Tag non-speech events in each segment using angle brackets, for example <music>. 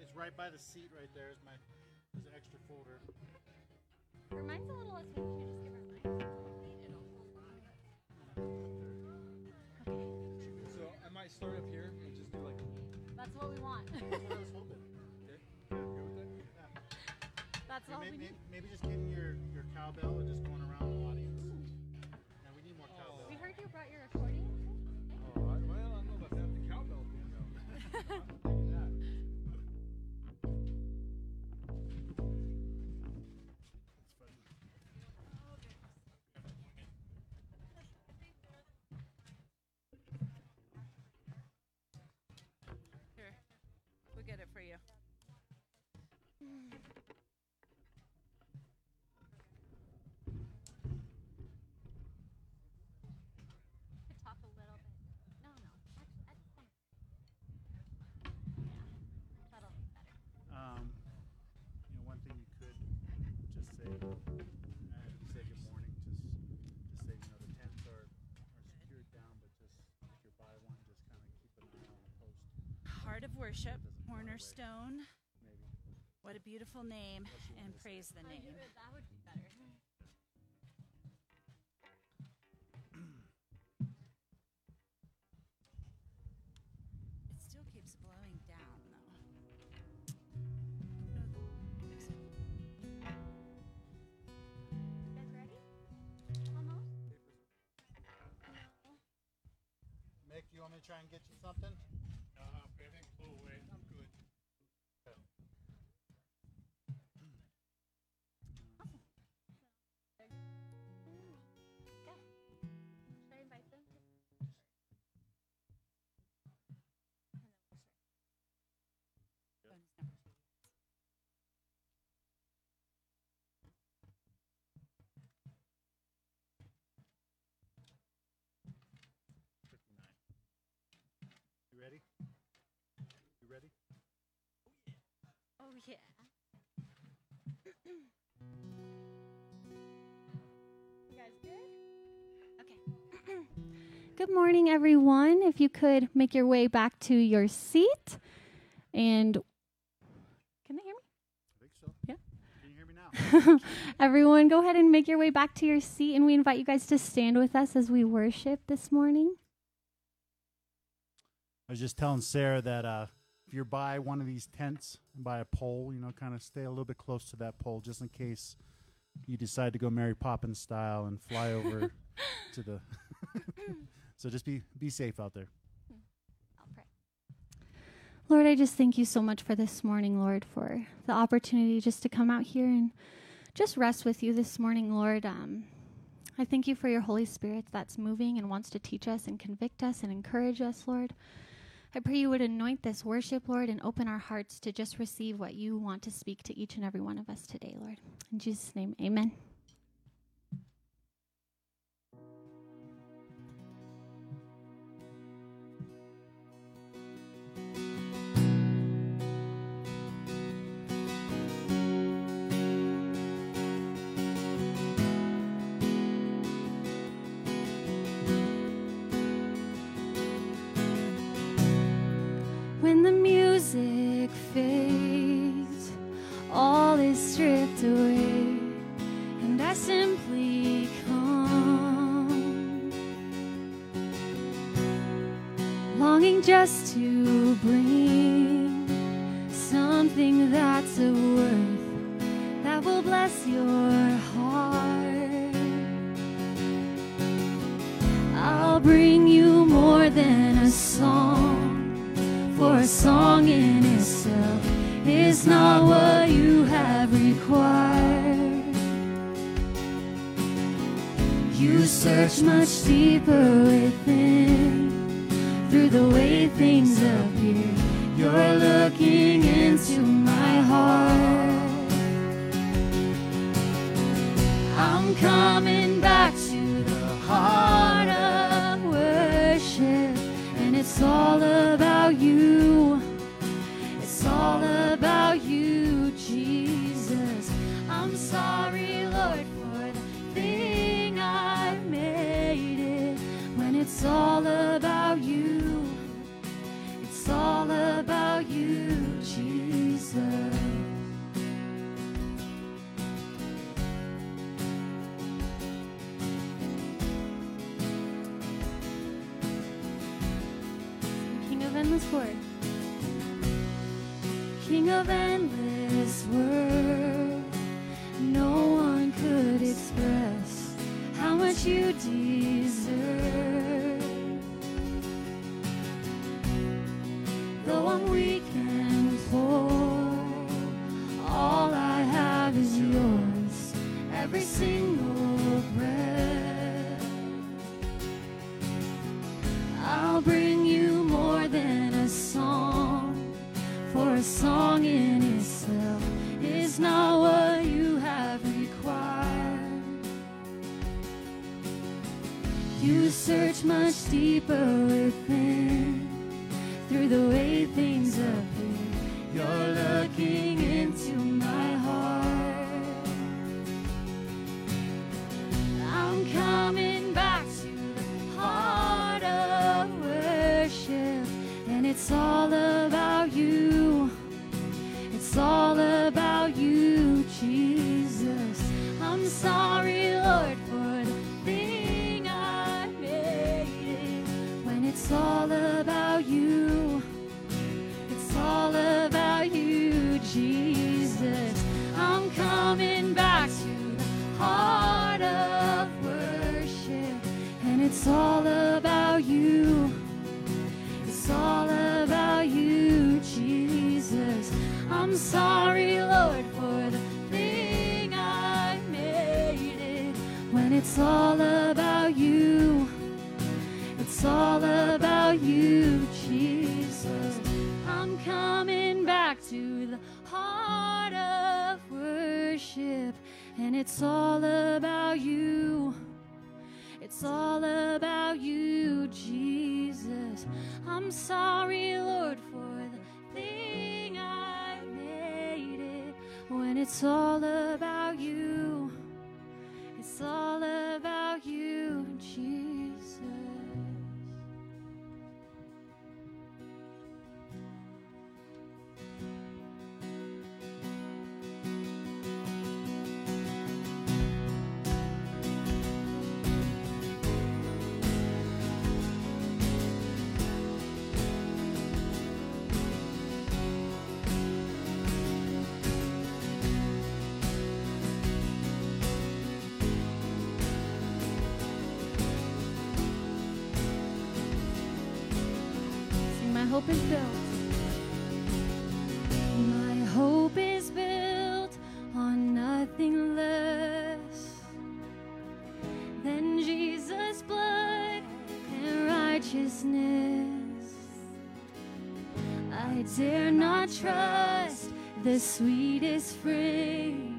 It's right by the seat right there. Is my there's an extra folder. Her mine's a little less heavy. Should I just give her mine? It'll hold on. So I might start up here and just do like. That's what we want. <laughs> That's what I was hoping. Okay. You good with that? That's all Maybe, we need. maybe just getting your, your cowbell and just going around the audience. Now we need more oh. cowbell. We heard you brought your accordion. Oh, I, well, I don't know about that. The cowbell thing, though. <laughs> Heart of Worship. Cornerstone. What a beautiful name, and praise the name. Yeah. you guys good? Okay. <clears throat> Good morning, everyone. If you could make your way back to your seat. And can they hear me? I think so. Yeah. Can you hear me now? <laughs> Everyone, go ahead and make your way back to your seat. And we invite you guys to stand with us as we worship this morning. I was just telling Sarah that uh, if you're by one of these tents and by a pole, you know, kind of stay a little bit close to that pole just in case you decide to go Mary Poppins style and fly over <laughs> to the. <laughs> so just be be safe out there. I'll pray. Lord, I just thank you so much for this morning, Lord, for the opportunity just to come out here and just rest with you this morning, Lord. Um, I thank you for your Holy Spirit that's moving and wants to teach us and convict us and encourage us, Lord. I pray you would anoint this worship, Lord, and open our hearts to just receive what you want to speak to each and every one of us today, Lord. In Jesus' name, amen. endless word. King of endless word. No one could express how much you deserve. all about you. It's all about trust the sweetest free,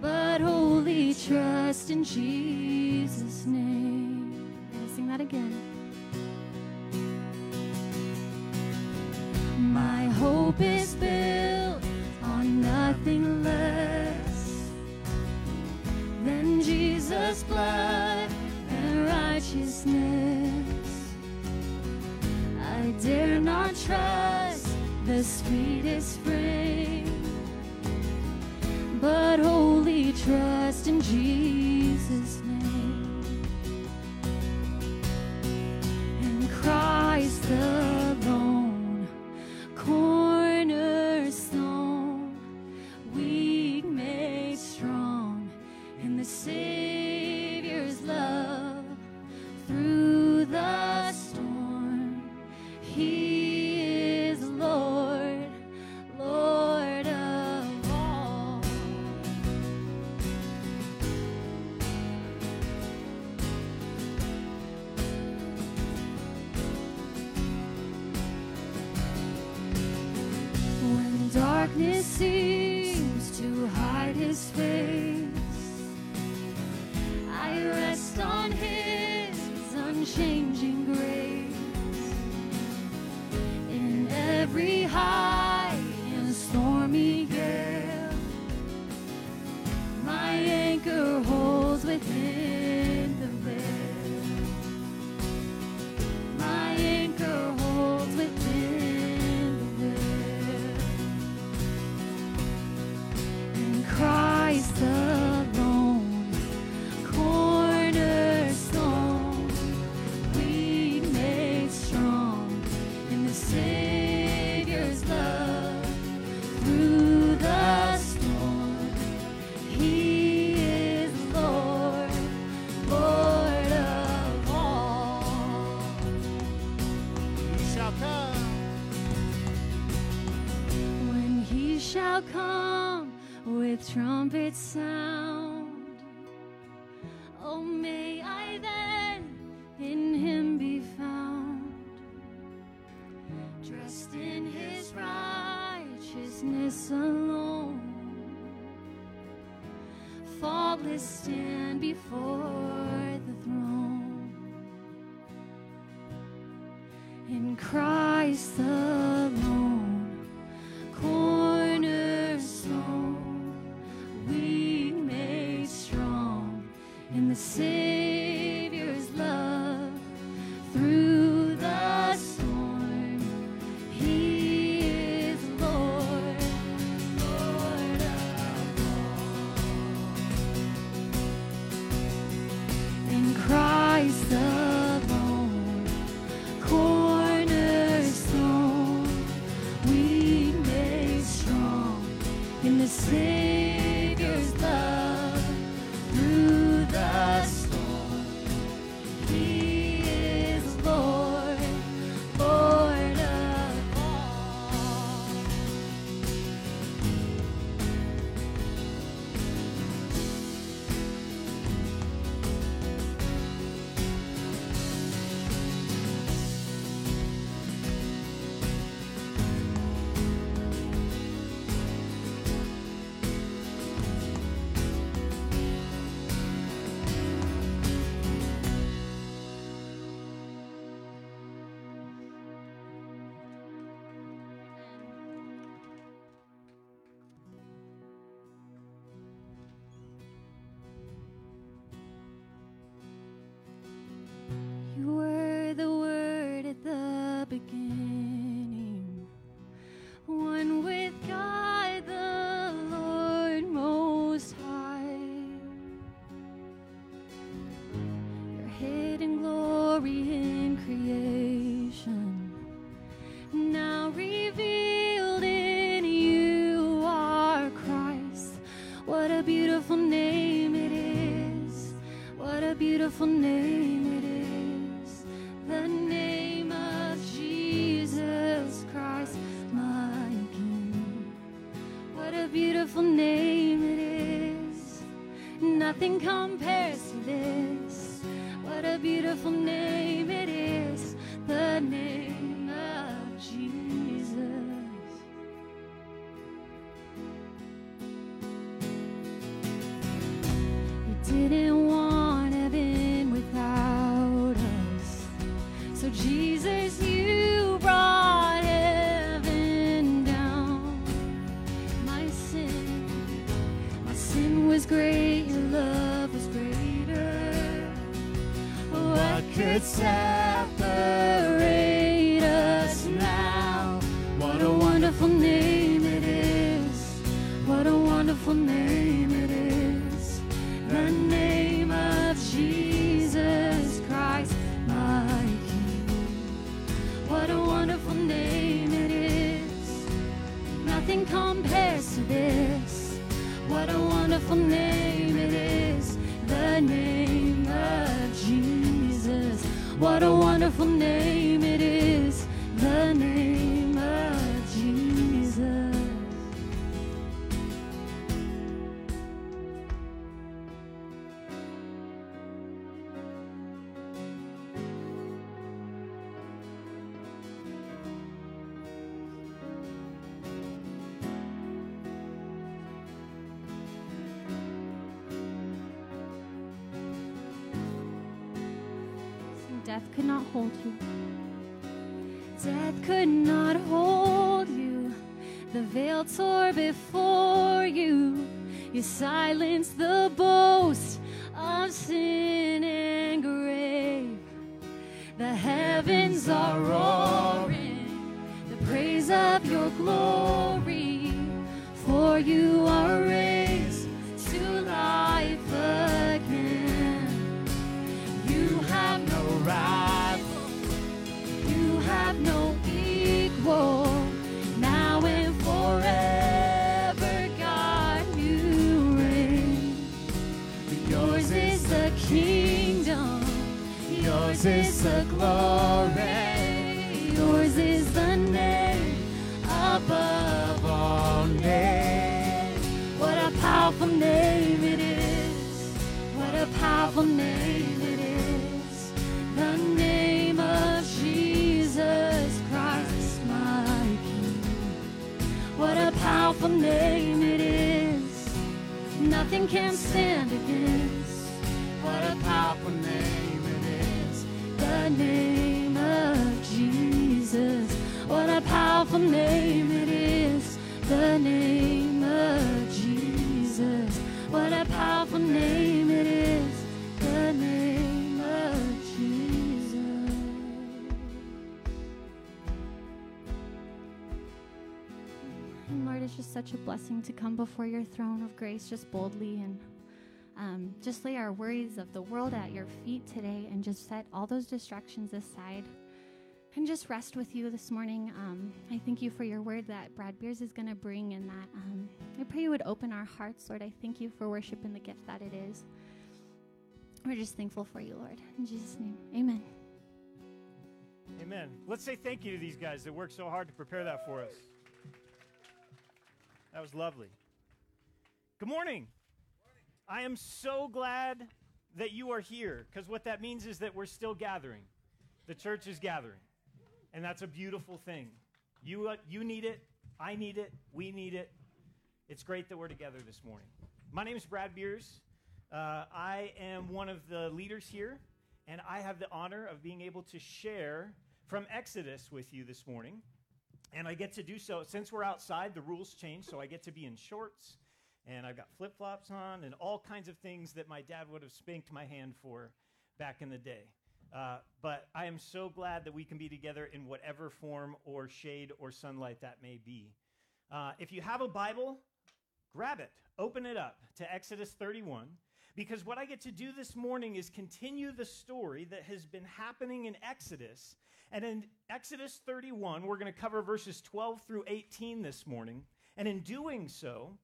but wholly trust in Jesus' name. Let's sing that again. darkness seems to hide his face, I rest on his unchanging grace. In every heart. Stand before the throne. In Christ alone, hold you. Name it is. The name of Jesus. What a powerful name it is. The name of Jesus. Lord, it's just such a blessing to come before your throne of grace just boldly and um, just lay our worries of the world at your feet today and just set all those distractions aside and just rest with you this morning. Um, I thank you for your word that Brad Beers is going to bring and that um, I pray you would open our hearts, Lord. I thank you for worship and the gift that it is. We're just thankful for you, Lord. In Jesus' name, amen. Amen. Let's say thank you to these guys that worked so hard to prepare that for us. That was lovely. Good morning. I am so glad that you are here because what that means is that we're still gathering. The church is gathering. And that's a beautiful thing. You, uh, you need it. I need it. We need it. It's great that we're together this morning. My name is Brad Beers. Uh, I am one of the leaders here, and I have the honor of being able to share from Exodus with you this morning. And I get to do so since we're outside, the rules change, so I get to be in shorts, and I've got flip flops on, and all kinds of things that my dad would have spanked my hand for back in the day. Uh, but I am so glad that we can be together in whatever form or shade or sunlight that may be. Uh, if you have a Bible, grab it, open it up to Exodus 31, because what I get to do this morning is continue the story that has been happening in Exodus. And in Exodus 31, we're going to cover verses 12 through 18 this morning. And in doing so,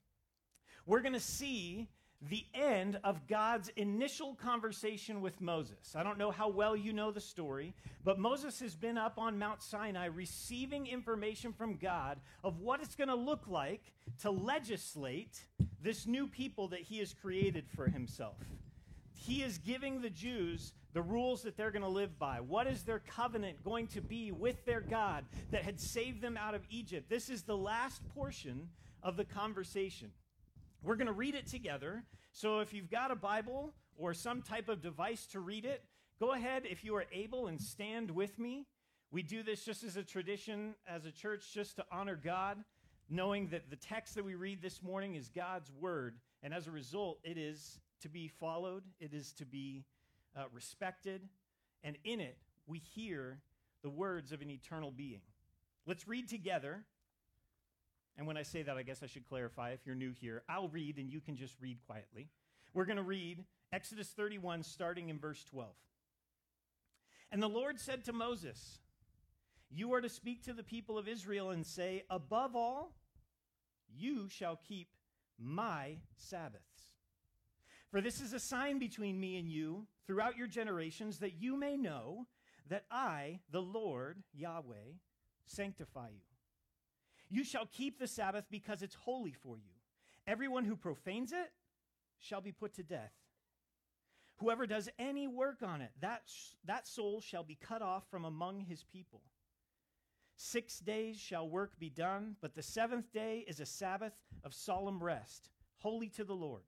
we're going to see the end of God's initial conversation with Moses. I don't know how well you know the story, but Moses has been up on Mount Sinai receiving information from God of what it's going to look like to legislate this new people that he has created for himself. He is giving the Jews the rules that they're going to live by. What is their covenant going to be with their God that had saved them out of Egypt? This is the last portion of the conversation. We're going to read it together. So if you've got a Bible or some type of device to read it, go ahead if you are able and stand with me. We do this just as a tradition as a church, just to honor God, knowing that the text that we read this morning is God's word. And as a result, it is to be followed, it is to be uh, respected. And in it, we hear the words of an eternal being. Let's read together and when I say that, I guess I should clarify if you're new here. I'll read and you can just read quietly. We're going to read Exodus 31, starting in verse 12. And the Lord said to Moses, You are to speak to the people of Israel and say, Above all, you shall keep my Sabbaths. For this is a sign between me and you throughout your generations, that you may know that I, the Lord Yahweh, sanctify you. You shall keep the Sabbath because it's holy for you. Everyone who profanes it shall be put to death. Whoever does any work on it, that, that soul shall be cut off from among his people. Six days shall work be done, but the seventh day is a Sabbath of solemn rest, holy to the Lord.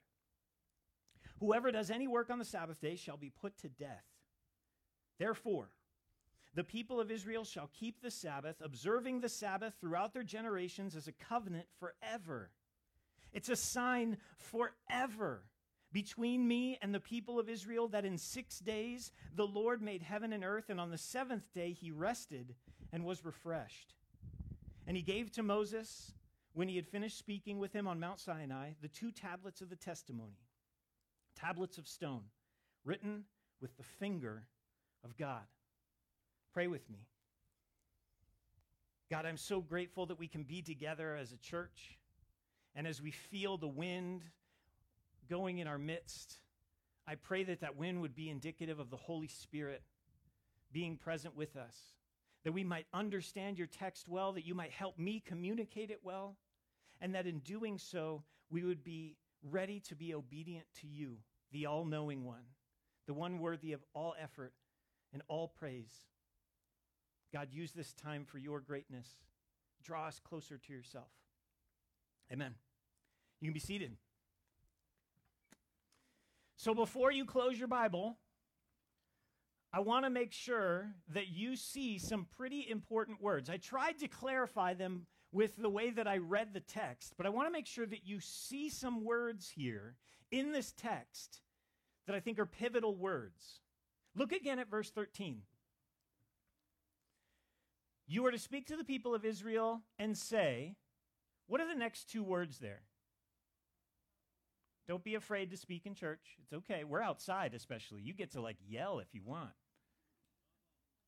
Whoever does any work on the Sabbath day shall be put to death. Therefore, the people of Israel shall keep the Sabbath, observing the Sabbath throughout their generations as a covenant forever. It's a sign forever between me and the people of Israel that in six days the Lord made heaven and earth, and on the seventh day he rested and was refreshed. And he gave to Moses, when he had finished speaking with him on Mount Sinai, the two tablets of the testimony, tablets of stone, written with the finger of God. Pray with me. God, I'm so grateful that we can be together as a church. And as we feel the wind going in our midst, I pray that that wind would be indicative of the Holy Spirit being present with us, that we might understand your text well, that you might help me communicate it well, and that in doing so, we would be ready to be obedient to you, the all knowing one, the one worthy of all effort and all praise. God, use this time for your greatness. Draw us closer to yourself. Amen. You can be seated. So before you close your Bible, I want to make sure that you see some pretty important words. I tried to clarify them with the way that I read the text, but I want to make sure that you see some words here in this text that I think are pivotal words. Look again at verse 13. You are to speak to the people of Israel and say, what are the next two words there? Don't be afraid to speak in church. It's okay. We're outside, especially. You get to like yell if you want.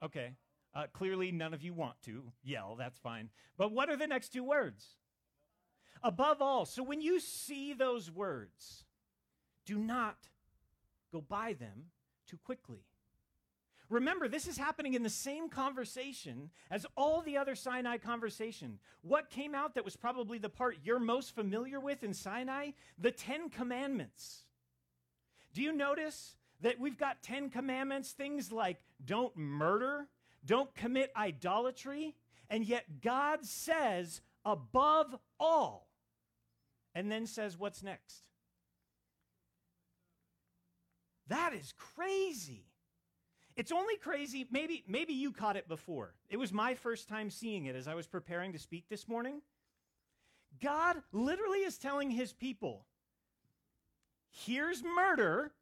Okay. Uh, clearly, none of you want to yell. That's fine. But what are the next two words? Above all. So when you see those words, do not go by them too quickly. Remember, this is happening in the same conversation as all the other Sinai conversation. What came out that was probably the part you're most familiar with in Sinai? The Ten Commandments. Do you notice that we've got Ten Commandments, things like don't murder, don't commit idolatry, and yet God says, above all, and then says, what's next? That is crazy. It's only crazy. Maybe, maybe you caught it before. It was my first time seeing it as I was preparing to speak this morning. God literally is telling his people here's murder,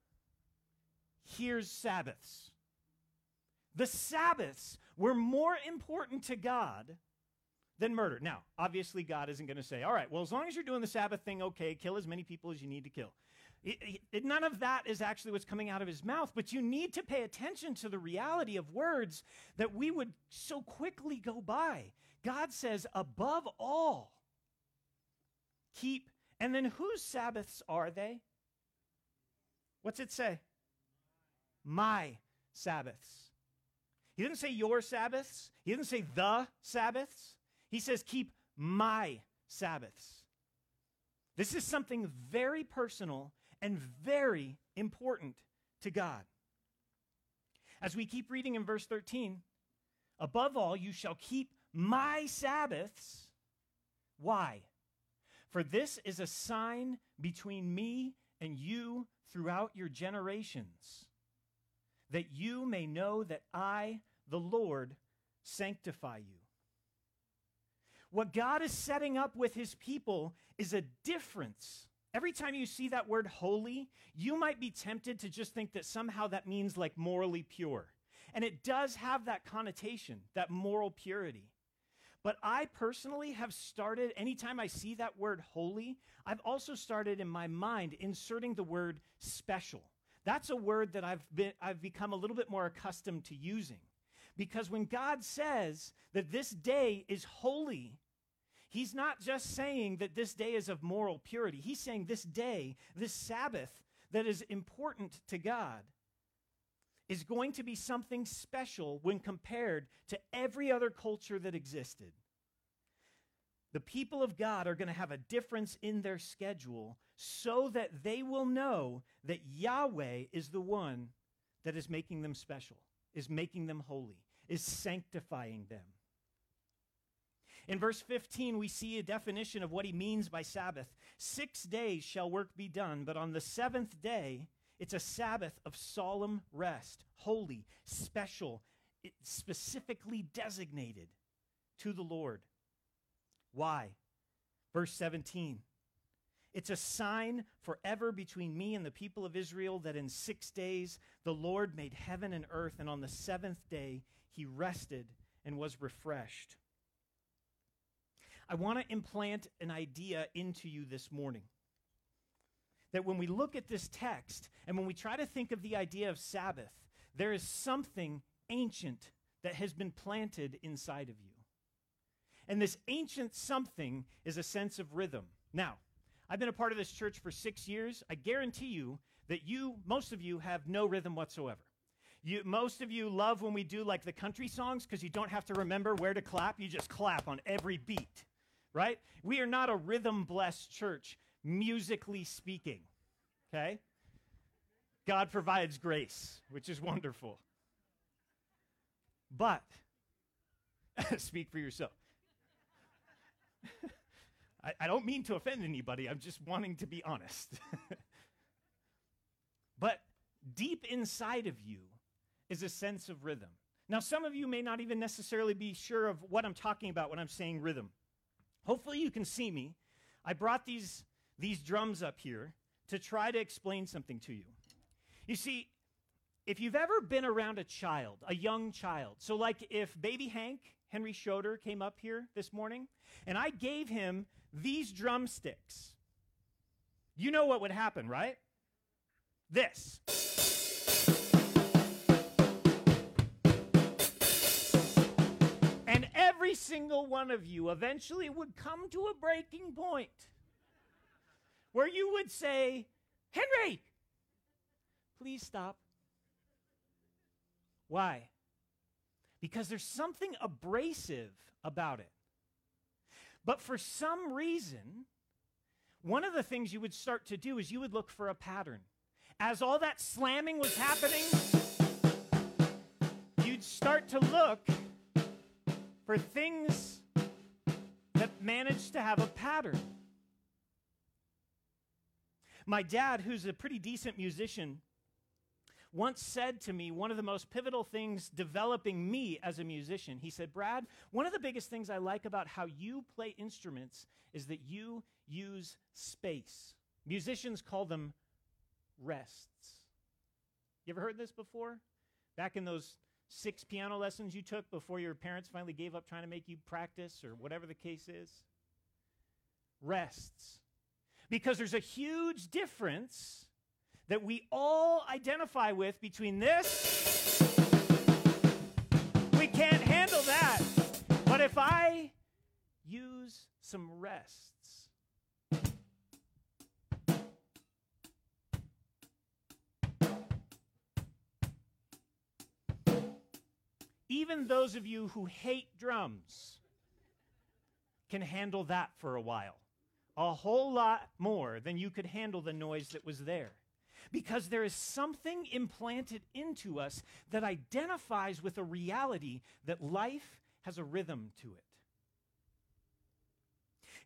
here's Sabbaths. The Sabbaths were more important to God than murder. Now, obviously, God isn't going to say, all right, well, as long as you're doing the Sabbath thing, okay, kill as many people as you need to kill. It, it, none of that is actually what's coming out of his mouth, but you need to pay attention to the reality of words that we would so quickly go by. God says, above all, keep. And then whose Sabbaths are they? What's it say? My Sabbaths. He didn't say your Sabbaths, he didn't say the Sabbaths. He says, keep my Sabbaths. This is something very personal and very important to God. As we keep reading in verse 13, above all, you shall keep my Sabbaths. Why? For this is a sign between me and you throughout your generations, that you may know that I, the Lord, sanctify you. What God is setting up with his people is a difference Every time you see that word holy, you might be tempted to just think that somehow that means like morally pure. And it does have that connotation, that moral purity. But I personally have started, anytime I see that word holy, I've also started in my mind inserting the word special. That's a word that I've, been, I've become a little bit more accustomed to using. Because when God says that this day is holy, He's not just saying that this day is of moral purity. He's saying this day, this Sabbath that is important to God, is going to be something special when compared to every other culture that existed. The people of God are going to have a difference in their schedule so that they will know that Yahweh is the one that is making them special, is making them holy, is sanctifying them. In verse 15, we see a definition of what he means by Sabbath. Six days shall work be done, but on the seventh day, it's a Sabbath of solemn rest, holy, special, specifically designated to the Lord. Why? Verse 17. It's a sign forever between me and the people of Israel that in six days the Lord made heaven and earth, and on the seventh day he rested and was refreshed. I want to implant an idea into you this morning. That when we look at this text and when we try to think of the idea of Sabbath, there is something ancient that has been planted inside of you. And this ancient something is a sense of rhythm. Now, I've been a part of this church for six years. I guarantee you that you, most of you, have no rhythm whatsoever. You, most of you love when we do like the country songs because you don't have to remember where to clap. You just clap on every beat right? We are not a rhythm blessed church, musically speaking, okay? God provides grace, which is wonderful. But, <laughs> speak for yourself. <laughs> I, I don't mean to offend anybody, I'm just wanting to be honest. <laughs> but deep inside of you is a sense of rhythm. Now, some of you may not even necessarily be sure of what I'm talking about when I'm saying rhythm. Hopefully, you can see me. I brought these, these drums up here to try to explain something to you. You see, if you've ever been around a child, a young child, so like if baby Hank, Henry Schroeder, came up here this morning, and I gave him these drumsticks, you know what would happen, right? This. Every single one of you eventually would come to a breaking point where you would say, Henry, please stop. Why? Because there's something abrasive about it. But for some reason, one of the things you would start to do is you would look for a pattern. As all that slamming was happening, you'd start to look for things that manage to have a pattern. My dad, who's a pretty decent musician, once said to me one of the most pivotal things developing me as a musician. He said, Brad, one of the biggest things I like about how you play instruments is that you use space. Musicians call them rests. You ever heard this before? Back in those six piano lessons you took before your parents finally gave up trying to make you practice or whatever the case is? Rests. Because there's a huge difference that we all identify with between this. We can't handle that. But if I use some rests, even those of you who hate drums can handle that for a while. A whole lot more than you could handle the noise that was there because there is something implanted into us that identifies with a reality that life has a rhythm to it.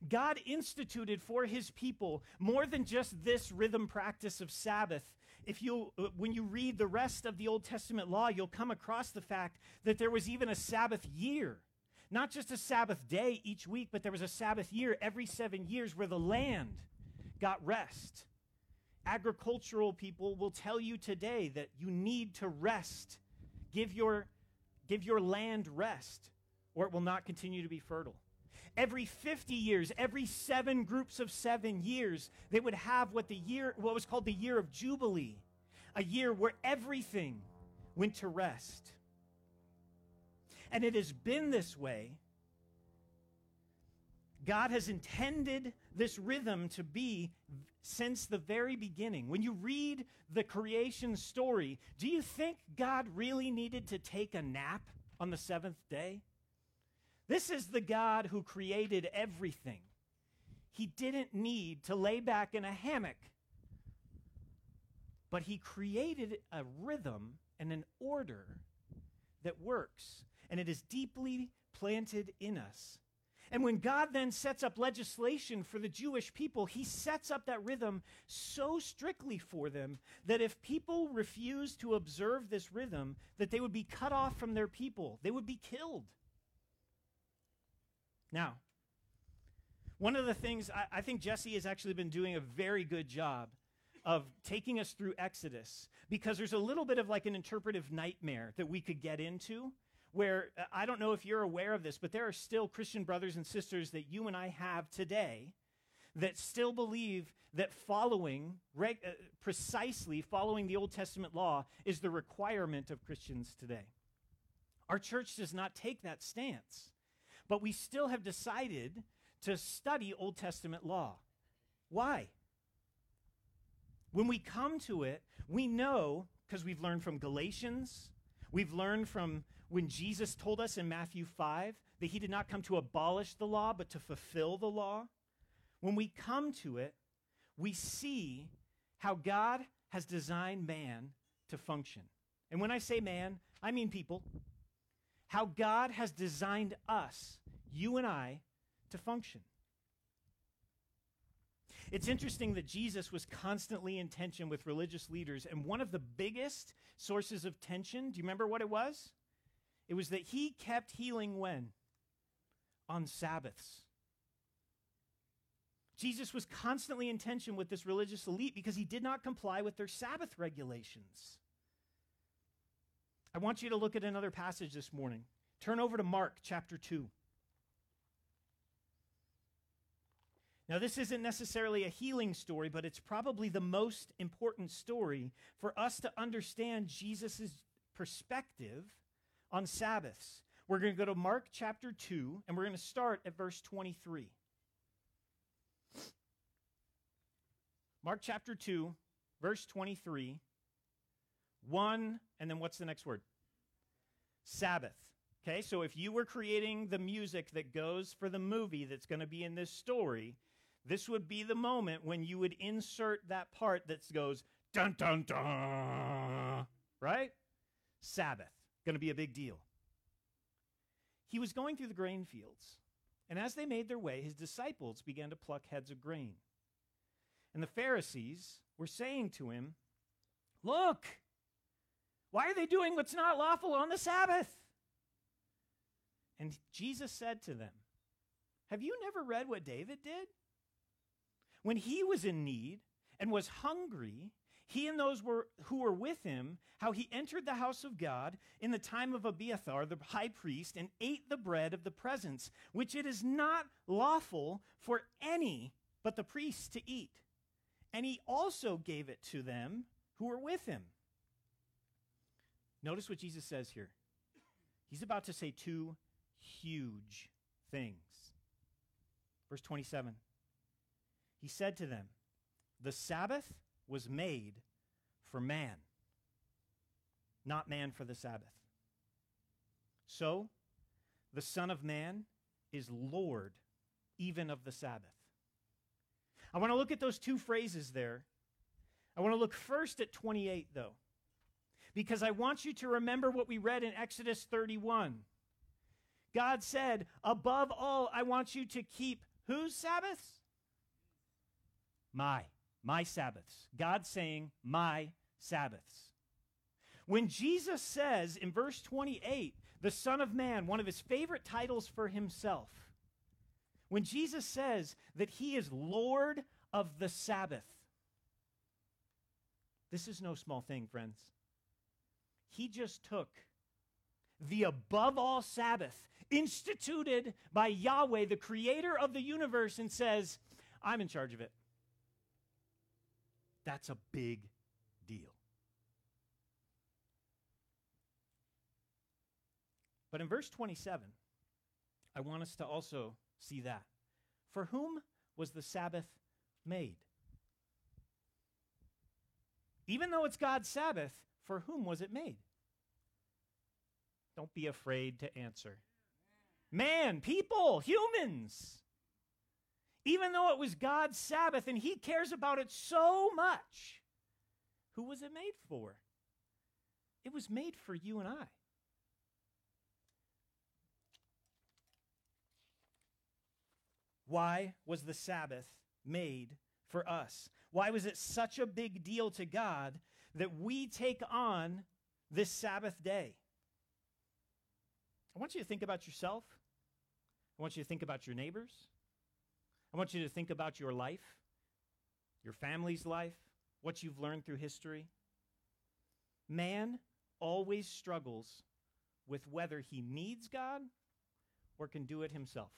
God instituted for his people more than just this rhythm practice of Sabbath. If you uh, when you read the rest of the Old Testament law, you'll come across the fact that there was even a Sabbath year. Not just a Sabbath day each week, but there was a Sabbath year every 7 years where the land got rest agricultural people will tell you today that you need to rest. Give your, give your land rest, or it will not continue to be fertile. Every 50 years, every seven groups of seven years, they would have what the year, what was called the year of Jubilee, a year where everything went to rest. And it has been this way. God has intended this rhythm to be since the very beginning. When you read the creation story, do you think God really needed to take a nap on the seventh day? This is the God who created everything. He didn't need to lay back in a hammock, but He created a rhythm and an order that works, and it is deeply planted in us. And when God then sets up legislation for the Jewish people, he sets up that rhythm so strictly for them that if people refused to observe this rhythm, that they would be cut off from their people. They would be killed. Now, one of the things I, I think Jesse has actually been doing a very good job of taking us through Exodus because there's a little bit of like an interpretive nightmare that we could get into where uh, I don't know if you're aware of this, but there are still Christian brothers and sisters that you and I have today that still believe that following, reg, uh, precisely following the Old Testament law, is the requirement of Christians today. Our church does not take that stance, but we still have decided to study Old Testament law. Why? When we come to it, we know, because we've learned from Galatians, we've learned from when Jesus told us in Matthew 5 that he did not come to abolish the law, but to fulfill the law, when we come to it, we see how God has designed man to function. And when I say man, I mean people. How God has designed us, you and I, to function. It's interesting that Jesus was constantly in tension with religious leaders, and one of the biggest sources of tension, do you remember what it was? It was that he kept healing when? On Sabbaths. Jesus was constantly in tension with this religious elite because he did not comply with their Sabbath regulations. I want you to look at another passage this morning. Turn over to Mark chapter 2. Now, this isn't necessarily a healing story, but it's probably the most important story for us to understand Jesus' perspective on Sabbaths. We're going to go to Mark chapter 2, and we're going to start at verse 23. Mark chapter 2, verse 23. One, and then what's the next word? Sabbath. Okay, so if you were creating the music that goes for the movie that's going to be in this story, this would be the moment when you would insert that part that goes dun dun dun, right? Sabbath. Going to be a big deal. He was going through the grain fields, and as they made their way, his disciples began to pluck heads of grain. And the Pharisees were saying to him, Look, why are they doing what's not lawful on the Sabbath? And Jesus said to them, Have you never read what David did? When he was in need and was hungry, he and those were, who were with him, how he entered the house of God in the time of Abiathar, the high priest, and ate the bread of the presence, which it is not lawful for any but the priests to eat. And he also gave it to them who were with him. Notice what Jesus says here. He's about to say two huge things. Verse 27. He said to them, The Sabbath was made for man, not man for the Sabbath. So, the Son of Man is Lord even of the Sabbath. I want to look at those two phrases there. I want to look first at 28, though, because I want you to remember what we read in Exodus 31. God said, Above all, I want you to keep whose Sabbaths? My, my Sabbaths. God saying, My Sabbaths. When Jesus says in verse 28, the Son of Man, one of his favorite titles for himself, when Jesus says that he is Lord of the Sabbath, this is no small thing, friends. He just took the above all Sabbath instituted by Yahweh, the creator of the universe, and says, I'm in charge of it. That's a big deal. But in verse 27, I want us to also see that. For whom was the Sabbath made? Even though it's God's Sabbath, for whom was it made? Don't be afraid to answer. Man, people, humans. Even though it was God's Sabbath and He cares about it so much, who was it made for? It was made for you and I. Why was the Sabbath made for us? Why was it such a big deal to God that we take on this Sabbath day? I want you to think about yourself. I want you to think about your neighbors. I want you to think about your life, your family's life, what you've learned through history. Man always struggles with whether he needs God or can do it himself.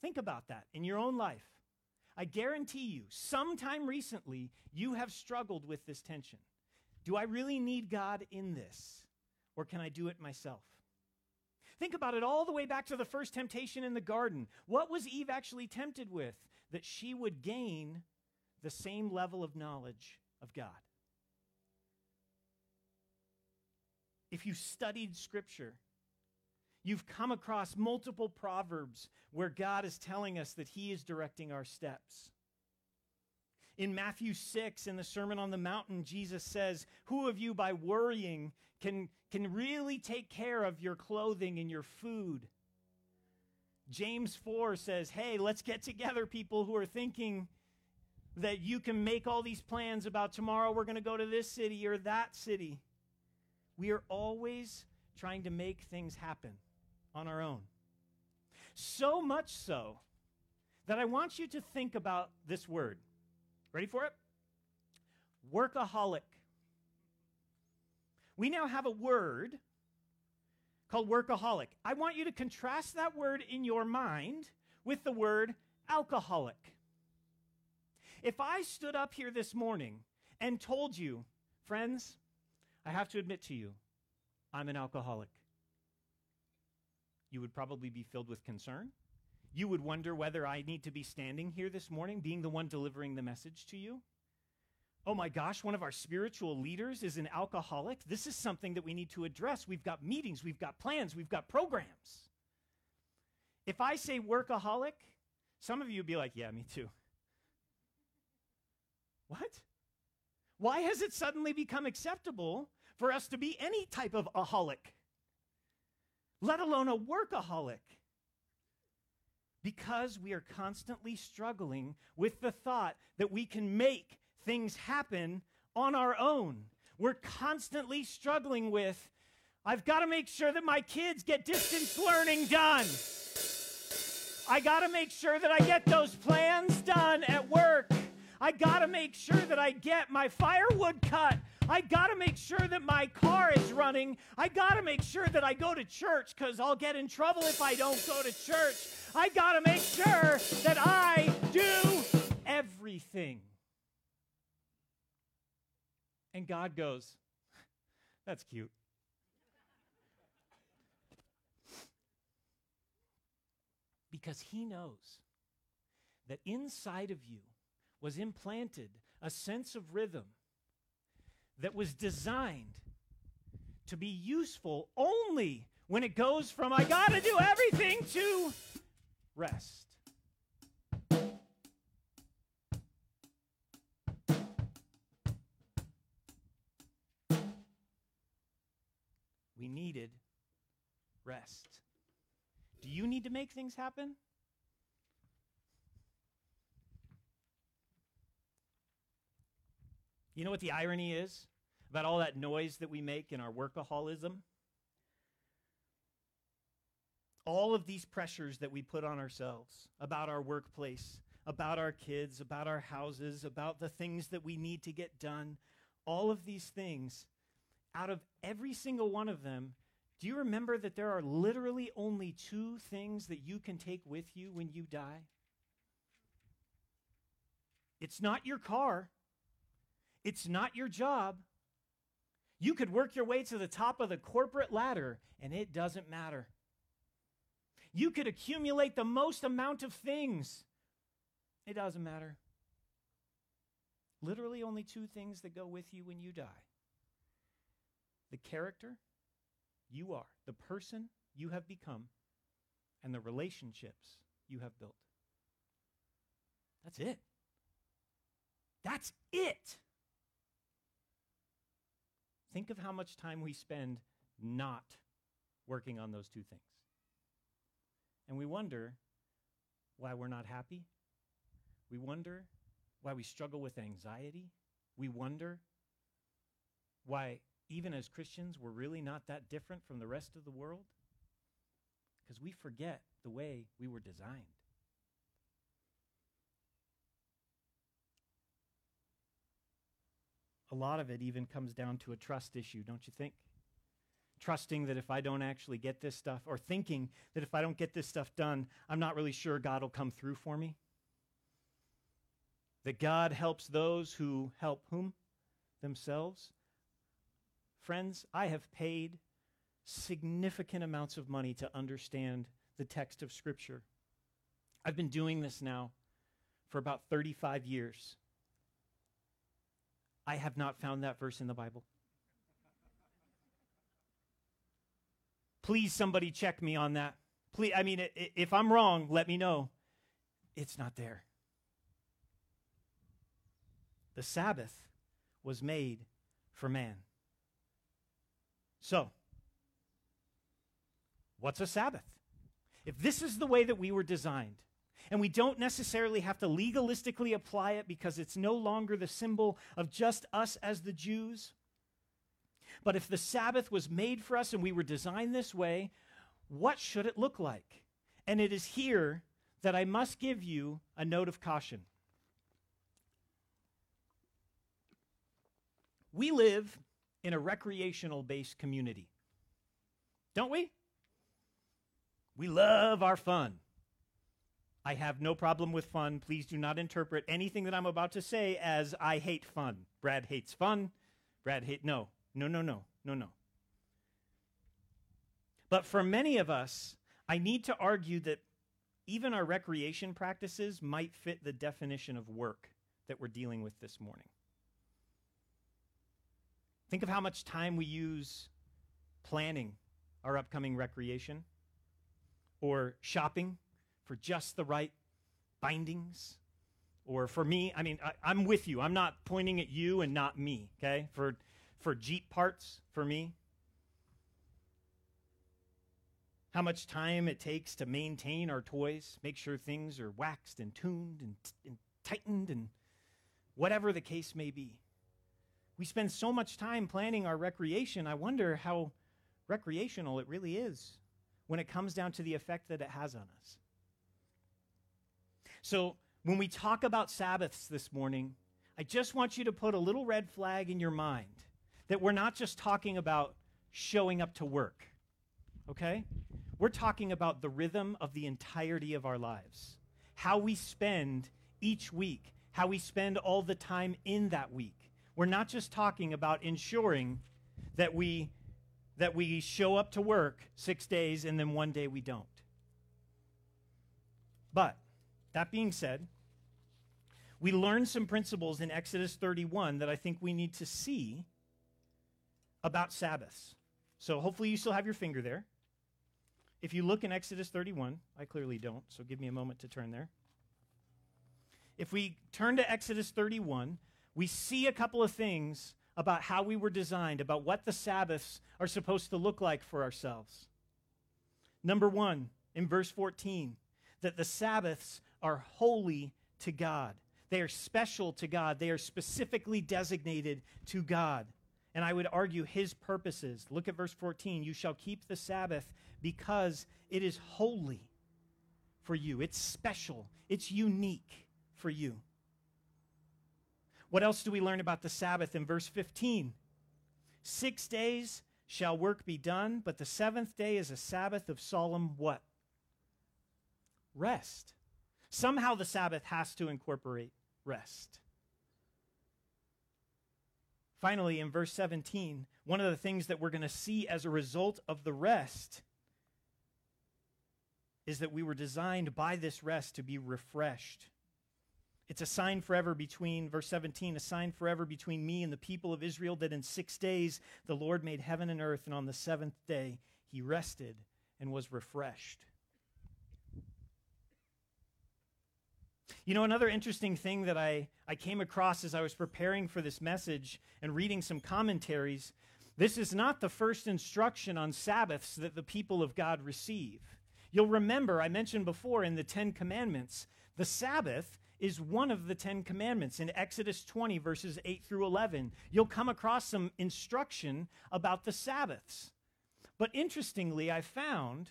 Think about that in your own life. I guarantee you, sometime recently, you have struggled with this tension. Do I really need God in this? Or can I do it myself? Think about it all the way back to the first temptation in the garden. What was Eve actually tempted with? That she would gain the same level of knowledge of God. If you studied Scripture, you've come across multiple proverbs where God is telling us that He is directing our steps. In Matthew 6, in the Sermon on the Mountain, Jesus says, Who of you by worrying can, can really take care of your clothing and your food? James 4 says, Hey, let's get together, people who are thinking that you can make all these plans about tomorrow we're going to go to this city or that city. We are always trying to make things happen on our own. So much so that I want you to think about this word. Ready for it? Workaholic. We now have a word called workaholic. I want you to contrast that word in your mind with the word alcoholic. If I stood up here this morning and told you, friends, I have to admit to you, I'm an alcoholic, you would probably be filled with concern. You would wonder whether I need to be standing here this morning, being the one delivering the message to you. Oh my gosh, one of our spiritual leaders is an alcoholic. This is something that we need to address. We've got meetings, we've got plans, we've got programs. If I say workaholic, some of you would be like, yeah, me too. What? Why has it suddenly become acceptable for us to be any type of aholic, let alone a workaholic? Because we are constantly struggling with the thought that we can make things happen on our own. We're constantly struggling with, I've got to make sure that my kids get distance learning done. I got to make sure that I get those plans done at work. I got to make sure that I get my firewood cut. I got to make sure that my car is running. I got to make sure that I go to church because I'll get in trouble if I don't go to church. I got to make sure that I do everything. And God goes, <laughs> That's cute. Because He knows that inside of you was implanted a sense of rhythm that was designed to be useful only when it goes from I got to do everything to rest. We needed rest. Do you need to make things happen? You know what the irony is about all that noise that we make in our workaholism? All of these pressures that we put on ourselves about our workplace, about our kids, about our houses, about the things that we need to get done, all of these things, out of every single one of them, do you remember that there are literally only two things that you can take with you when you die? It's not your car. It's not your job. You could work your way to the top of the corporate ladder, and it doesn't matter. You could accumulate the most amount of things. It doesn't matter. Literally, only two things that go with you when you die the character you are, the person you have become, and the relationships you have built. That's it. That's it. Think of how much time we spend not working on those two things. And we wonder why we're not happy. We wonder why we struggle with anxiety. We wonder why, even as Christians, we're really not that different from the rest of the world. Because we forget the way we were designed. A lot of it even comes down to a trust issue, don't you think? Trusting that if I don't actually get this stuff, or thinking that if I don't get this stuff done, I'm not really sure God will come through for me. That God helps those who help whom? Themselves. Friends, I have paid significant amounts of money to understand the text of Scripture. I've been doing this now for about 35 years. I have not found that verse in the Bible. Please, somebody check me on that. Please, I mean, if I'm wrong, let me know. It's not there. The Sabbath was made for man. So, what's a Sabbath? If this is the way that we were designed, and we don't necessarily have to legalistically apply it because it's no longer the symbol of just us as the Jews, but if the Sabbath was made for us and we were designed this way, what should it look like? And it is here that I must give you a note of caution. We live in a recreational based community, don't we? We love our fun. I have no problem with fun. Please do not interpret anything that I'm about to say as I hate fun. Brad hates fun. Brad hate no. No, no, no. No, no. But for many of us, I need to argue that even our recreation practices might fit the definition of work that we're dealing with this morning. Think of how much time we use planning our upcoming recreation or shopping for just the right bindings. Or for me, I mean, I, am with you. I'm not pointing at you and not me, okay? For, for Jeep parts, for me. How much time it takes to maintain our toys, make sure things are waxed and tuned and, and tightened and whatever the case may be. We spend so much time planning our recreation. I wonder how recreational it really is when it comes down to the effect that it has on us. So, when we talk about Sabbaths this morning, I just want you to put a little red flag in your mind that we're not just talking about showing up to work, okay? We're talking about the rhythm of the entirety of our lives, how we spend each week, how we spend all the time in that week. We're not just talking about ensuring that we that we show up to work 6 days and then one day we don't. But that being said, we learn some principles in Exodus 31 that I think we need to see about Sabbaths. So hopefully you still have your finger there. If you look in Exodus 31, I clearly don't, so give me a moment to turn there. If we turn to Exodus 31, we see a couple of things about how we were designed, about what the Sabbaths are supposed to look like for ourselves. Number one, in verse 14, that the Sabbaths are holy to God. They are special to God. They are specifically designated to God. And I would argue his purposes. Look at verse 14. You shall keep the Sabbath because it is holy for you. It's special, it's unique for you. What else do we learn about the Sabbath in verse 15? Six days shall work be done, but the seventh day is a Sabbath of solemn what? Rest. Somehow the Sabbath has to incorporate rest. Finally, in verse 17, one of the things that we're going to see as a result of the rest is that we were designed by this rest to be refreshed. It's a sign forever between, verse 17, a sign forever between me and the people of Israel that in six days the Lord made heaven and earth, and on the seventh day he rested and was refreshed. You know, another interesting thing that I, I came across as I was preparing for this message and reading some commentaries this is not the first instruction on Sabbaths that the people of God receive. You'll remember, I mentioned before in the Ten Commandments, the Sabbath is one of the Ten Commandments. In Exodus 20, verses 8 through 11, you'll come across some instruction about the Sabbaths. But interestingly, I found,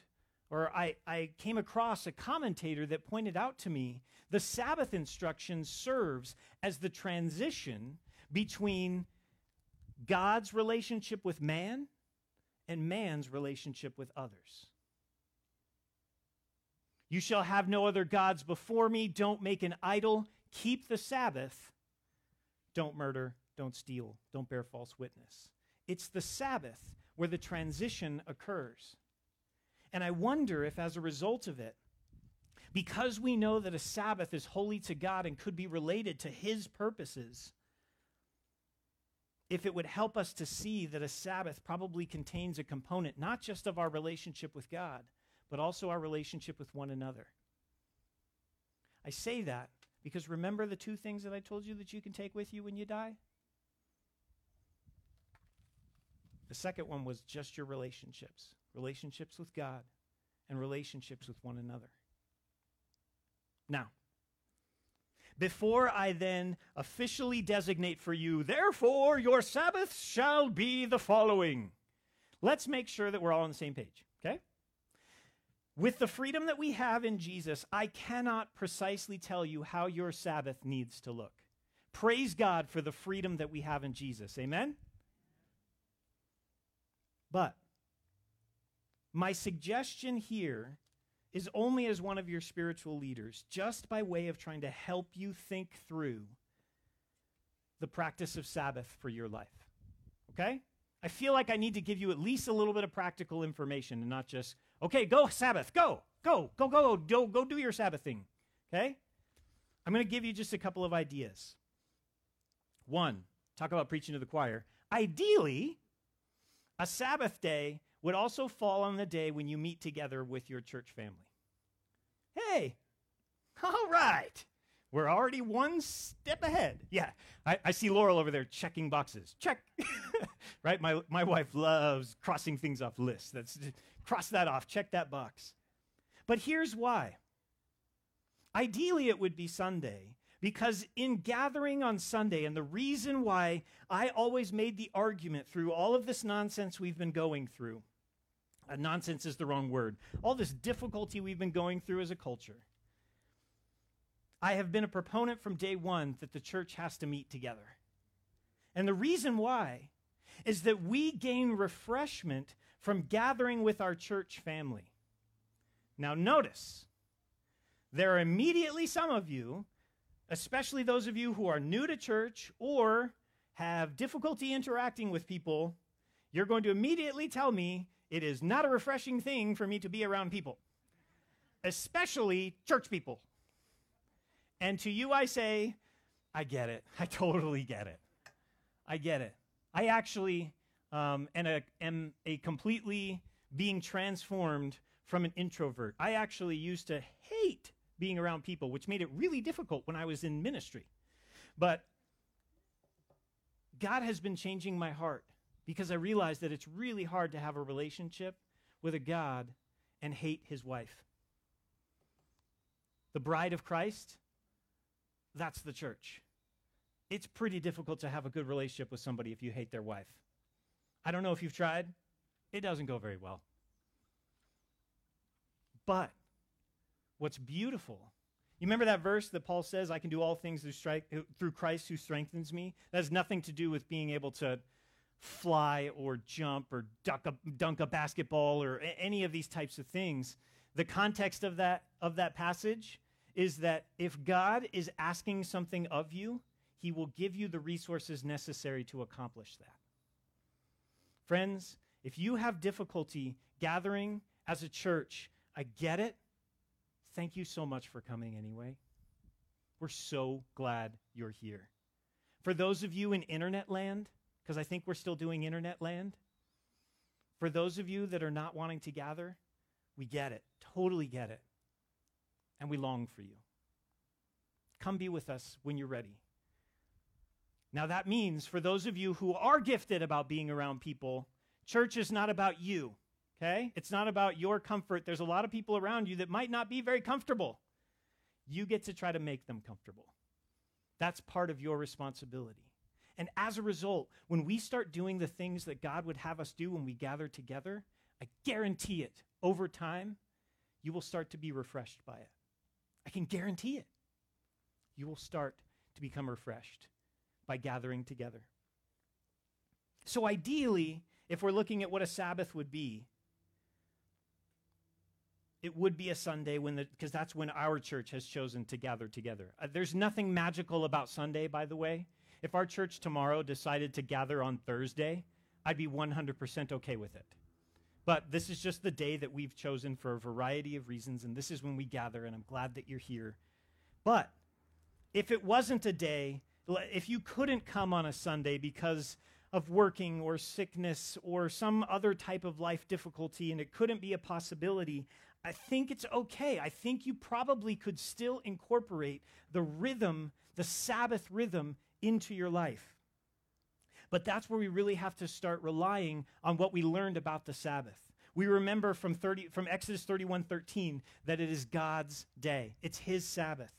or I, I came across a commentator that pointed out to me the Sabbath instruction serves as the transition between God's relationship with man and man's relationship with others. You shall have no other gods before me. Don't make an idol. Keep the Sabbath. Don't murder. Don't steal. Don't bear false witness. It's the Sabbath where the transition occurs. And I wonder if, as a result of it, because we know that a Sabbath is holy to God and could be related to His purposes, if it would help us to see that a Sabbath probably contains a component not just of our relationship with God, but also our relationship with one another. I say that Because remember the two things that I told you that you can take with you when you die? The second one was just your relationships relationships with God and relationships with one another. Now, before I then officially designate for you, therefore your Sabbath shall be the following, let's make sure that we're all on the same page, okay? With the freedom that we have in Jesus, I cannot precisely tell you how your Sabbath needs to look. Praise God for the freedom that we have in Jesus. Amen? But my suggestion here is only as one of your spiritual leaders, just by way of trying to help you think through the practice of Sabbath for your life. Okay? I feel like I need to give you at least a little bit of practical information and not just, okay, go Sabbath, go, go, go, go, go, go do your Sabbath thing. Okay? I'm going to give you just a couple of ideas. One, talk about preaching to the choir. Ideally, a Sabbath day would also fall on the day when you meet together with your church family. Hey, <laughs> all right. We're already one step ahead. Yeah, I, I see Laurel over there checking boxes. Check. <laughs> right? My, my wife loves crossing things off lists. That's cross that off, check that box. But here's why. Ideally, it would be Sunday because in gathering on Sunday, and the reason why I always made the argument through all of this nonsense we've been going through uh, nonsense is the wrong word. All this difficulty we've been going through as a culture. I have been a proponent from day one that the church has to meet together. And the reason why is that we gain refreshment from gathering with our church family. Now, notice, there are immediately some of you, especially those of you who are new to church or have difficulty interacting with people, you're going to immediately tell me it is not a refreshing thing for me to be around people, especially church people. And to you, I say, I get it. <laughs> I totally get it. I get it. I actually um, am, a, am a completely being transformed from an introvert. I actually used to hate being around people, which made it really difficult when I was in ministry. But God has been changing my heart because I realized that it's really hard to have a relationship with a God and hate his wife. The bride of Christ, that's the church. It's pretty difficult to have a good relationship with somebody if you hate their wife. I don't know if you've tried, it doesn't go very well. But what's beautiful, you remember that verse that Paul says, I can do all things through, through Christ who strengthens me? That has nothing to do with being able to fly or jump or duck a, dunk a basketball or any of these types of things. The context of that of that passage is that if God is asking something of you, he will give you the resources necessary to accomplish that. Friends, if you have difficulty gathering as a church, I get it. Thank you so much for coming anyway. We're so glad you're here. For those of you in internet land, because I think we're still doing internet land. For those of you that are not wanting to gather, we get it, totally get it. And we long for you. Come be with us when you're ready. Now, that means for those of you who are gifted about being around people, church is not about you, okay? It's not about your comfort. There's a lot of people around you that might not be very comfortable. You get to try to make them comfortable. That's part of your responsibility. And as a result, when we start doing the things that God would have us do when we gather together, I guarantee it, over time, you will start to be refreshed by it. I can guarantee it. You will start to become refreshed by gathering together. So, ideally, if we're looking at what a Sabbath would be, it would be a Sunday when the because that's when our church has chosen to gather together. Uh, there's nothing magical about Sunday, by the way. If our church tomorrow decided to gather on Thursday, I'd be 100% okay with it. But this is just the day that we've chosen for a variety of reasons, and this is when we gather, and I'm glad that you're here. But if it wasn't a day, if you couldn't come on a Sunday because of working or sickness or some other type of life difficulty, and it couldn't be a possibility, I think it's okay. I think you probably could still incorporate the rhythm, the Sabbath rhythm, into your life. But that's where we really have to start relying on what we learned about the Sabbath. We remember from, 30, from Exodus 31 13 that it is God's day, it's His Sabbath.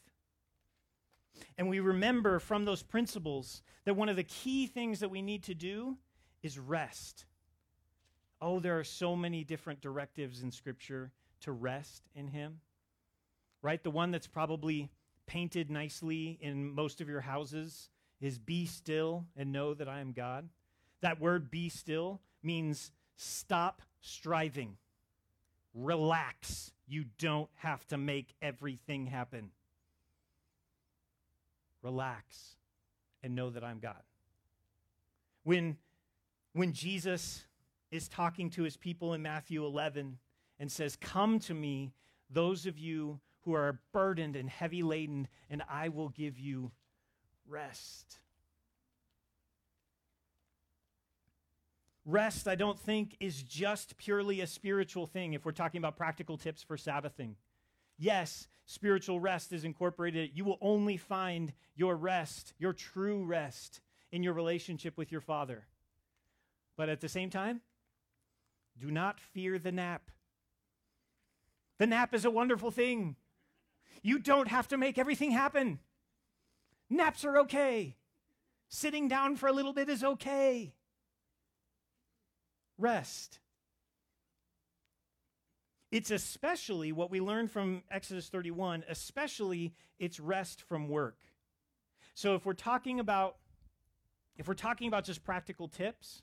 And we remember from those principles that one of the key things that we need to do is rest. Oh, there are so many different directives in Scripture to rest in Him, right? The one that's probably painted nicely in most of your houses is be still and know that I am God. That word be still means stop striving, relax. You don't have to make everything happen. Relax and know that I'm God. When, when Jesus is talking to his people in Matthew 11 and says, Come to me, those of you who are burdened and heavy laden, and I will give you rest. Rest, I don't think, is just purely a spiritual thing if we're talking about practical tips for Sabbathing. Yes, spiritual rest is incorporated. You will only find your rest, your true rest, in your relationship with your Father. But at the same time, do not fear the nap. The nap is a wonderful thing. You don't have to make everything happen. Naps are okay. Sitting down for a little bit is okay. Rest. It's especially what we learn from Exodus 31, especially it's rest from work. So if we're talking about if we're talking about just practical tips,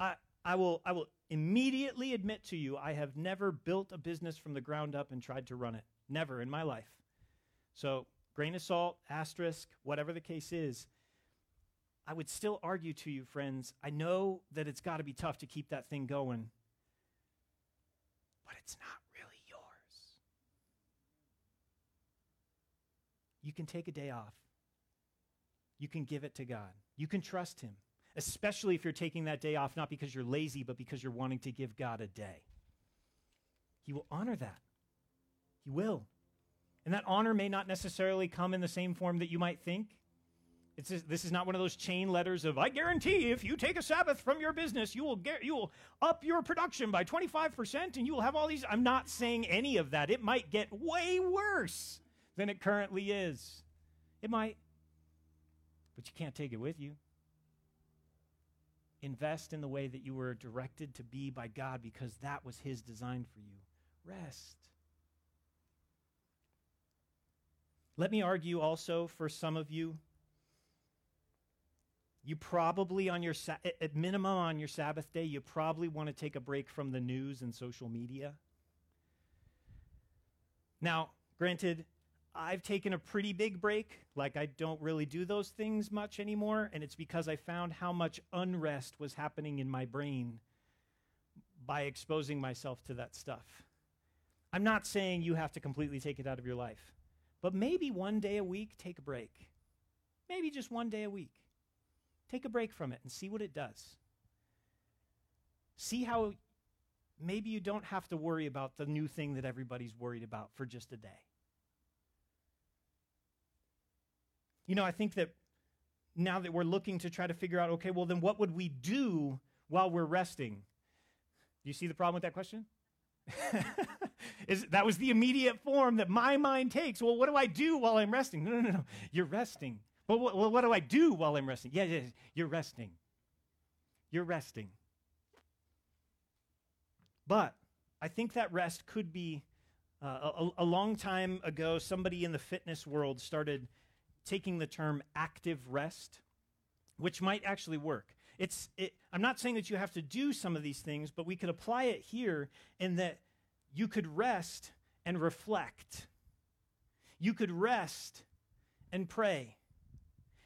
I, I will I will immediately admit to you I have never built a business from the ground up and tried to run it. Never in my life. So grain of salt, asterisk, whatever the case is, I would still argue to you, friends, I know that it's got to be tough to keep that thing going, but it's not really yours. You can take a day off, you can give it to God, you can trust Him, especially if you're taking that day off not because you're lazy, but because you're wanting to give God a day. He will honor that. He will. And that honor may not necessarily come in the same form that you might think. It's this is not one of those chain letters of I guarantee if you take a Sabbath from your business, you will get you will up your production by 25% and you will have all these I'm not saying any of that. It might get way worse than it currently is. It might. But you can't take it with you. Invest in the way that you were directed to be by God because that was his design for you. Rest. Let me argue also for some of you you probably on your at minimum on your sabbath day you probably want to take a break from the news and social media. Now granted i've taken a pretty big break. Like i don't really do those things much anymore and it's because i found how much unrest was happening in my brain by exposing myself to that stuff. I'm not saying you have to completely take it out of your life but maybe one day a week take a break maybe just one day a week Take a break from it and see what it does. See how maybe you don't have to worry about the new thing that everybody's worried about for just a day. You know, I think that now that we're looking to try to figure out, okay, well, then what would we do while we're resting? Do you see the problem with that question? <laughs> Is, that was the immediate form that my mind takes. Well, what do I do while I'm resting? No, no, no, no. You're resting. Well, what, well, what do I do while I'm resting? Yeah, yeah, you're resting. You're resting. But I think that rest could be uh, a, a long time ago, somebody in the fitness world started taking the term active rest, which might actually work. It's, it, I'm not saying that you have to do some of these things, but we could apply it here in that you could rest and reflect. You could rest and pray.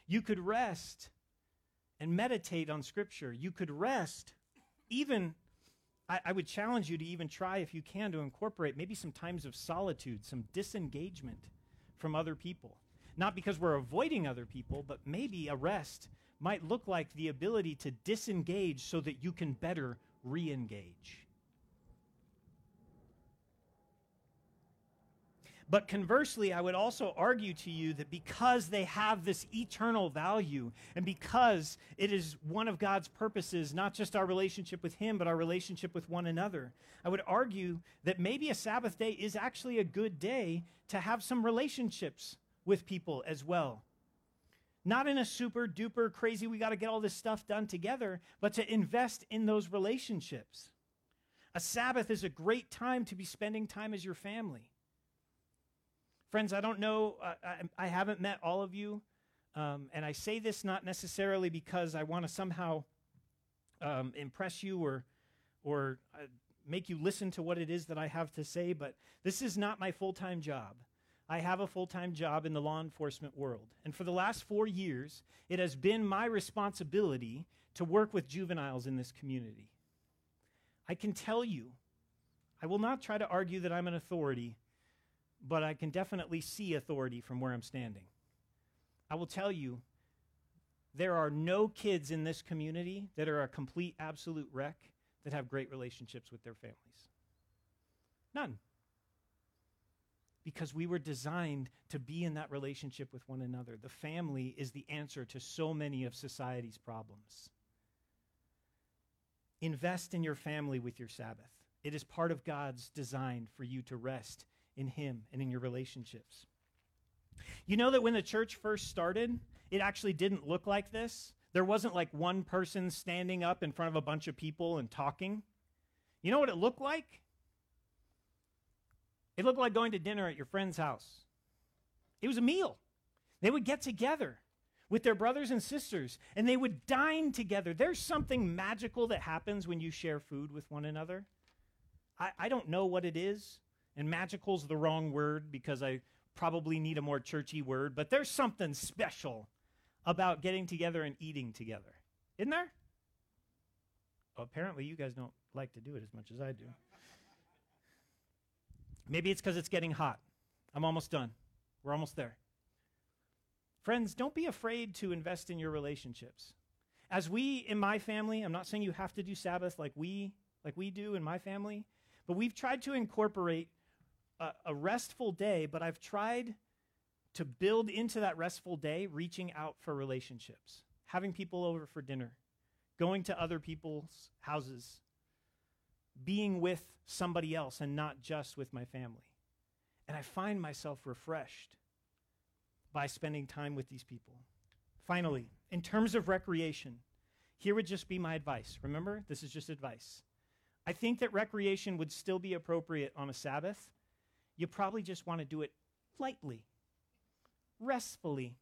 You could rest and meditate on Scripture. You could rest, even, I, I, would challenge you to even try, if you can, to incorporate maybe some times of solitude, some disengagement from other people. Not because we're avoiding other people, but maybe a rest might look like the ability to disengage so that you can better re engage. But conversely, I would also argue to you that because they have this eternal value and because it is one of God's purposes, not just our relationship with Him, but our relationship with one another, I would argue that maybe a Sabbath day is actually a good day to have some relationships with people as well. Not in a super duper crazy, we got to get all this stuff done together, but to invest in those relationships. A Sabbath is a great time to be spending time as your family. Friends, I don't know, I, I, haven't met all of you, um, and I say this not necessarily because I want to somehow um, impress you or, or uh, make you listen to what it is that I have to say, but this is not my full time job. I have a full time job in the law enforcement world. And for the last four years, it has been my responsibility to work with juveniles in this community. I can tell you, I will not try to argue that I'm an authority but I can definitely see authority from where I'm standing. I will tell you, there are no kids in this community that are a complete, absolute wreck that have great relationships with their families. None. Because we were designed to be in that relationship with one another. The family is the answer to so many of society's problems. Invest in your family with your Sabbath. It is part of God's design for you to rest in Him and in your relationships. You know that when the church first started, it actually didn't look like this. There wasn't like one person standing up in front of a bunch of people and talking. You know what it looked like? It looked like going to dinner at your friend's house. It was a meal. They would get together with their brothers and sisters and they would dine together. There's something magical that happens when you share food with one another. I, I don't know what it is. And magical's the wrong word because I probably need a more churchy word, but there's something special about getting together and eating together. Isn't there? Well, apparently, you guys don't like to do it as much as I do. Maybe it's because it's getting hot. I'm almost done. We're almost there. Friends, don't be afraid to invest in your relationships. As we in my family, I'm not saying you have to do Sabbath like we like we do in my family, but we've tried to incorporate a, a restful day, but I've tried to build into that restful day reaching out for relationships, having people over for dinner, going to other people's houses, being with somebody else and not just with my family. And I find myself refreshed by spending time with these people. Finally, in terms of recreation, here would just be my advice. Remember, this is just advice. I think that recreation would still be appropriate on a Sabbath, you probably just want to do it lightly, restfully.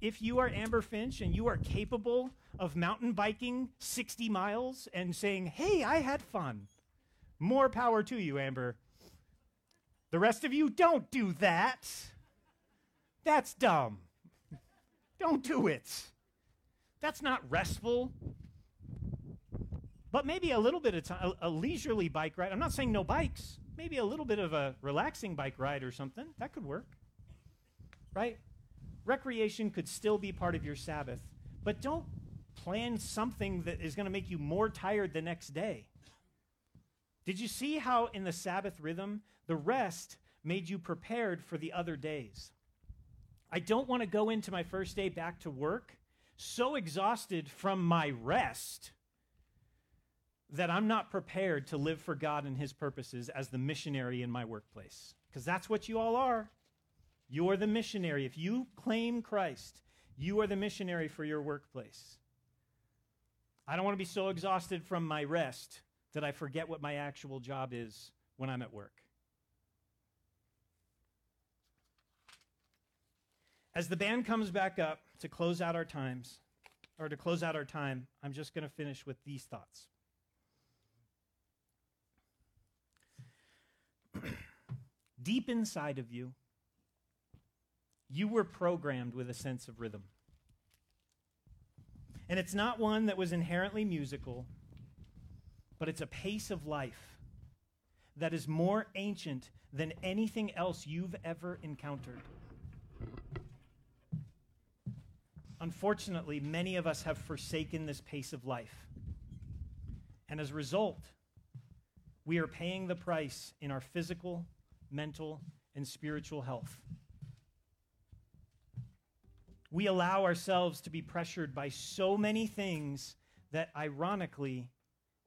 If you are Amber Finch and you are capable of mountain biking 60 miles and saying, hey, I had fun, more power to you, Amber. The rest of you, don't do that. That's dumb. Don't do it. That's not restful. But maybe a little bit of time, a, a leisurely bike ride. I'm not saying no bikes maybe a little bit of a relaxing bike ride or something. That could work. Right? Recreation could still be part of your Sabbath, but don't plan something that is going to make you more tired the next day. Did you see how in the Sabbath rhythm, the rest made you prepared for the other days? I don't want to go into my first day back to work so exhausted from my rest that I'm not prepared to live for God and His purposes as the missionary in my workplace. Because that's what you all are. You're the missionary. If you claim Christ, you are the missionary for your workplace. I don't want to be so exhausted from my rest that I forget what my actual job is when I'm at work. As the band comes back up to close out our times, or to close out our time, I'm just going to finish with these thoughts. <clears throat> deep inside of you, you were programmed with a sense of rhythm. And it's not one that was inherently musical, but it's a pace of life that is more ancient than anything else you've ever encountered. Unfortunately, many of us have forsaken this pace of life. And as a result, we are paying the price in our physical mental, and spiritual health. We allow ourselves to be pressured by so many things that ironically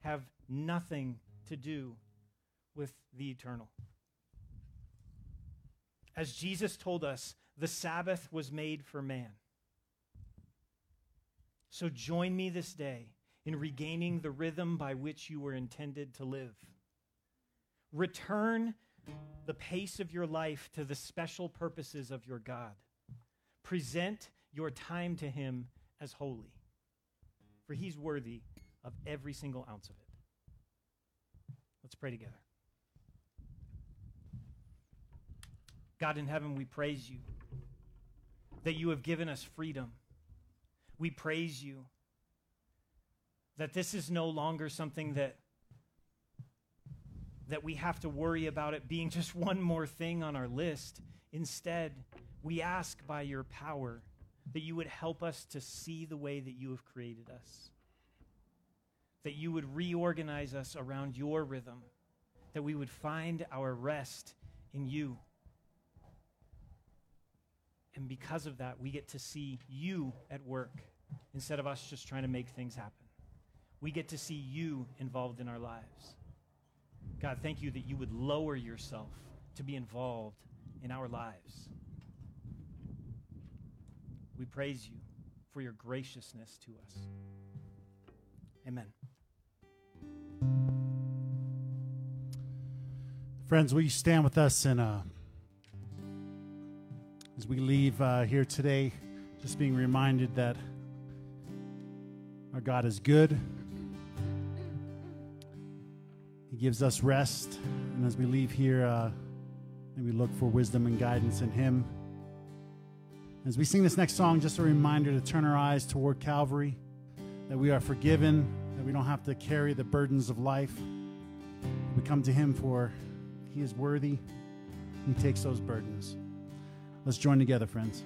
have nothing to do with the eternal. As Jesus told us, the Sabbath was made for man. So join me this day in regaining the rhythm by which you were intended to live. Return the pace of your life to the special purposes of your God. Present your time to Him as holy, for He's worthy of every single ounce of it. Let's pray together. God in heaven, we praise you that you have given us freedom. We praise you that this is no longer something that that we have to worry about it being <laughs> just one more thing on our list. Instead, we ask by your power that you would help us to see the way that you have created us. That you would reorganize us around your rhythm. That we would find our rest in you. And because of that, we get to see you at work instead of us just trying to make things happen. We get to see you involved in our lives. God, thank you that you would lower yourself to be involved in our lives. We praise you for your graciousness to us. Amen. Friends, will you stand with us and uh, as we leave uh, here today, just being reminded that our God is good. He gives us rest. And as we leave here, uh, maybe look for wisdom and guidance in Him. As we sing this next song, just a reminder to turn our eyes toward Calvary, that we are forgiven, that we don't have to carry the burdens of life. We come to Him for He is worthy. He takes those burdens. Let's join together, friends.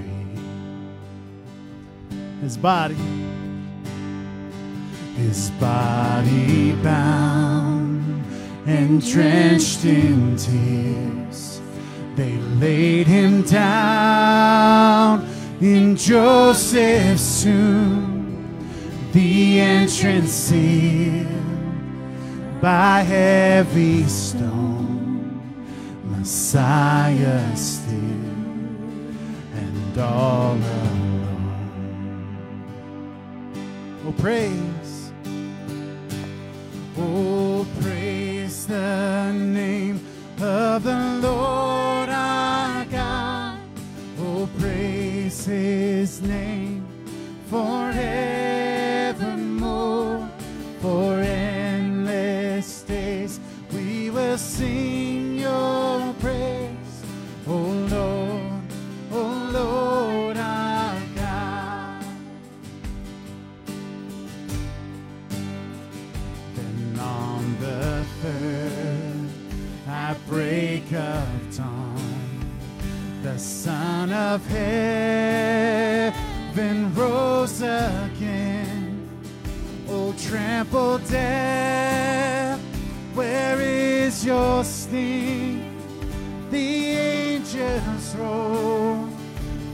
his body, his body bound and drenched in tears. They laid him down in Joseph's tomb, the entrance sealed by heavy stone. Messiah still and all alone. Oh, praise. Oh, of Heaven rose again. Oh, trample death, where is your sting? The angels roll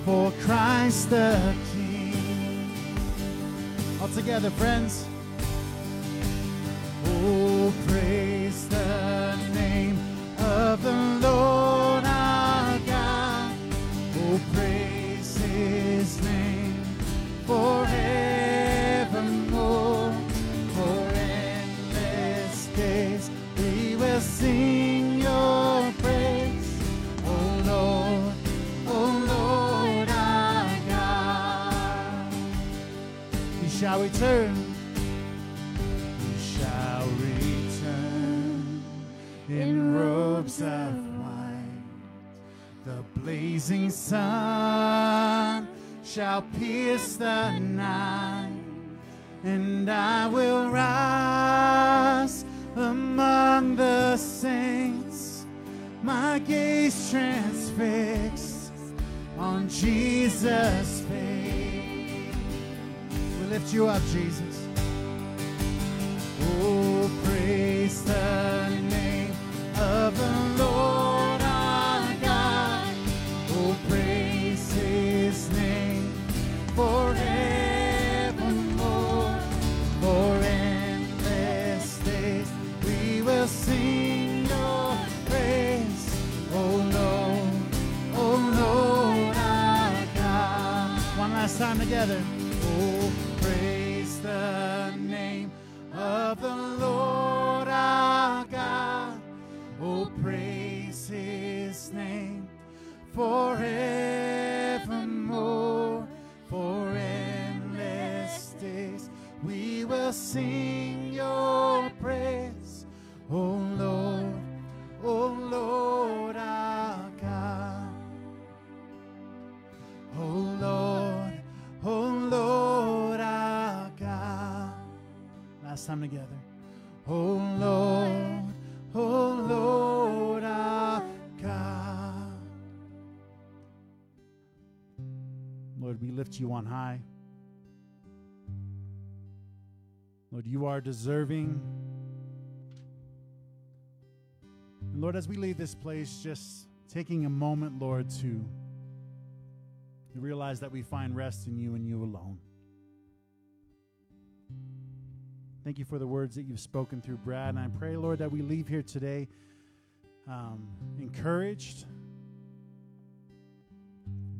for Christ the King. All together, friends. Return. He shall return. in robes of white. The blazing sun shall pierce the night, and I will rise among the saints, my gaze transfixed on Jesus' lift you up, Jesus. Oh, time together. Oh Lord, oh Lord our God. Lord, we lift you on high. Lord, you are deserving. And Lord, as we leave this place, just taking a moment, Lord, to realize that we find rest in you and you alone. Thank you for the words that you've spoken through Brad. And I pray, Lord, that we leave here today um, encouraged,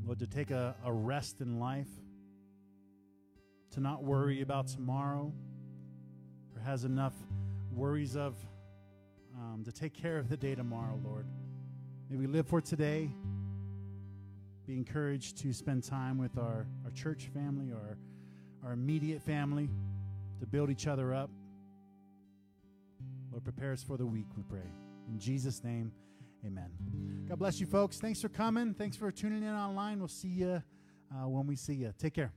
Lord, to take a, a rest in life, to not worry about tomorrow, or has enough worries of um, to take care of the day tomorrow, Lord. May we live for today, be encouraged to spend time with our, our church family or our immediate family to build each other up. Lord, prepare us for the week, we pray. In Jesus' name, amen. God bless you, folks. Thanks for coming. Thanks for tuning in online. We'll see you uh, when we see you. Take care.